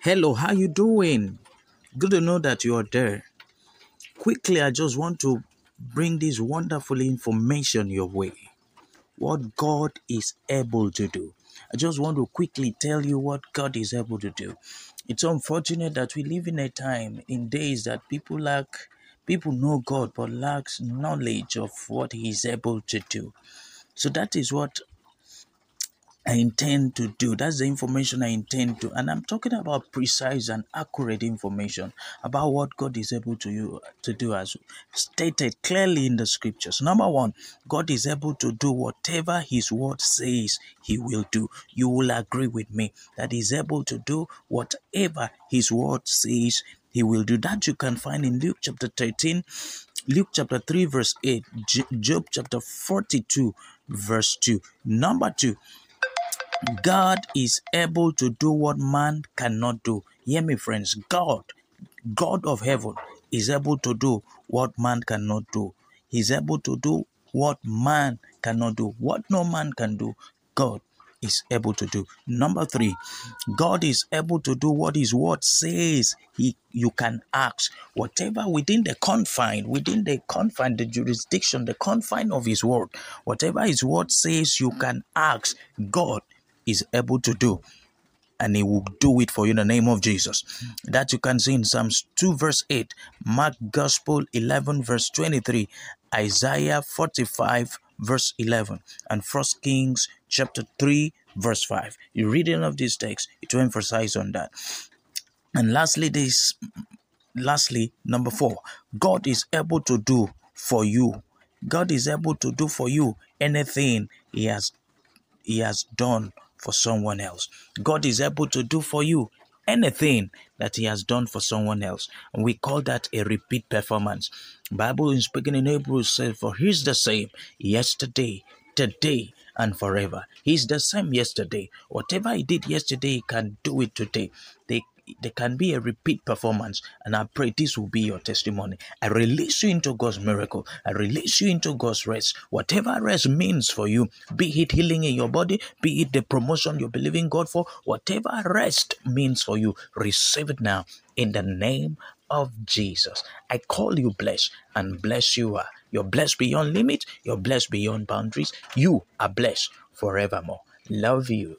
Hello, how you doing? Good to know that you are there. Quickly, I just want to bring this wonderful information your way. What God is able to do. I just want to quickly tell you what God is able to do. It's unfortunate that we live in a time in days that people lack people know God but lacks knowledge of what he is able to do. So that is what I intend to do. That's the information I intend to. And I'm talking about precise and accurate information about what God is able to you to do as stated clearly in the scriptures. Number one, God is able to do whatever his word says he will do. You will agree with me that he's able to do whatever his word says he will do. That you can find in Luke chapter 13, Luke chapter 3, verse 8, Job chapter 42, verse 2. Number two, God is able to do what man cannot do. Hear me, friends. God, God of heaven, is able to do what man cannot do. He's able to do what man cannot do. What no man can do, God is able to do. Number three, God is able to do what His word says. He, you can ask whatever within the confine, within the confine, the jurisdiction, the confine of His word. Whatever His word says, you can ask. God is able to do and he will do it for you in the name of Jesus. That you can see in Psalms 2, verse 8, Mark Gospel 11, verse 23, Isaiah 45, verse 11, and First Kings chapter 3, verse 5. You read any of these texts, will emphasize on that. And lastly, this lastly, number four, God is able to do for you. God is able to do for you anything He has He has done for someone else. God is able to do for you anything that he has done for someone else. And we call that a repeat performance. Bible is speaking in hebrews says for he's the same yesterday today and forever. He's the same yesterday. Whatever he did yesterday he can do it today. They there can be a repeat performance. And I pray this will be your testimony. I release you into God's miracle. I release you into God's rest. Whatever rest means for you, be it healing in your body, be it the promotion you're believing God for, whatever rest means for you, receive it now in the name of Jesus. I call you blessed and bless you are. You're blessed beyond limit. You're blessed beyond boundaries. You are blessed forevermore. Love you.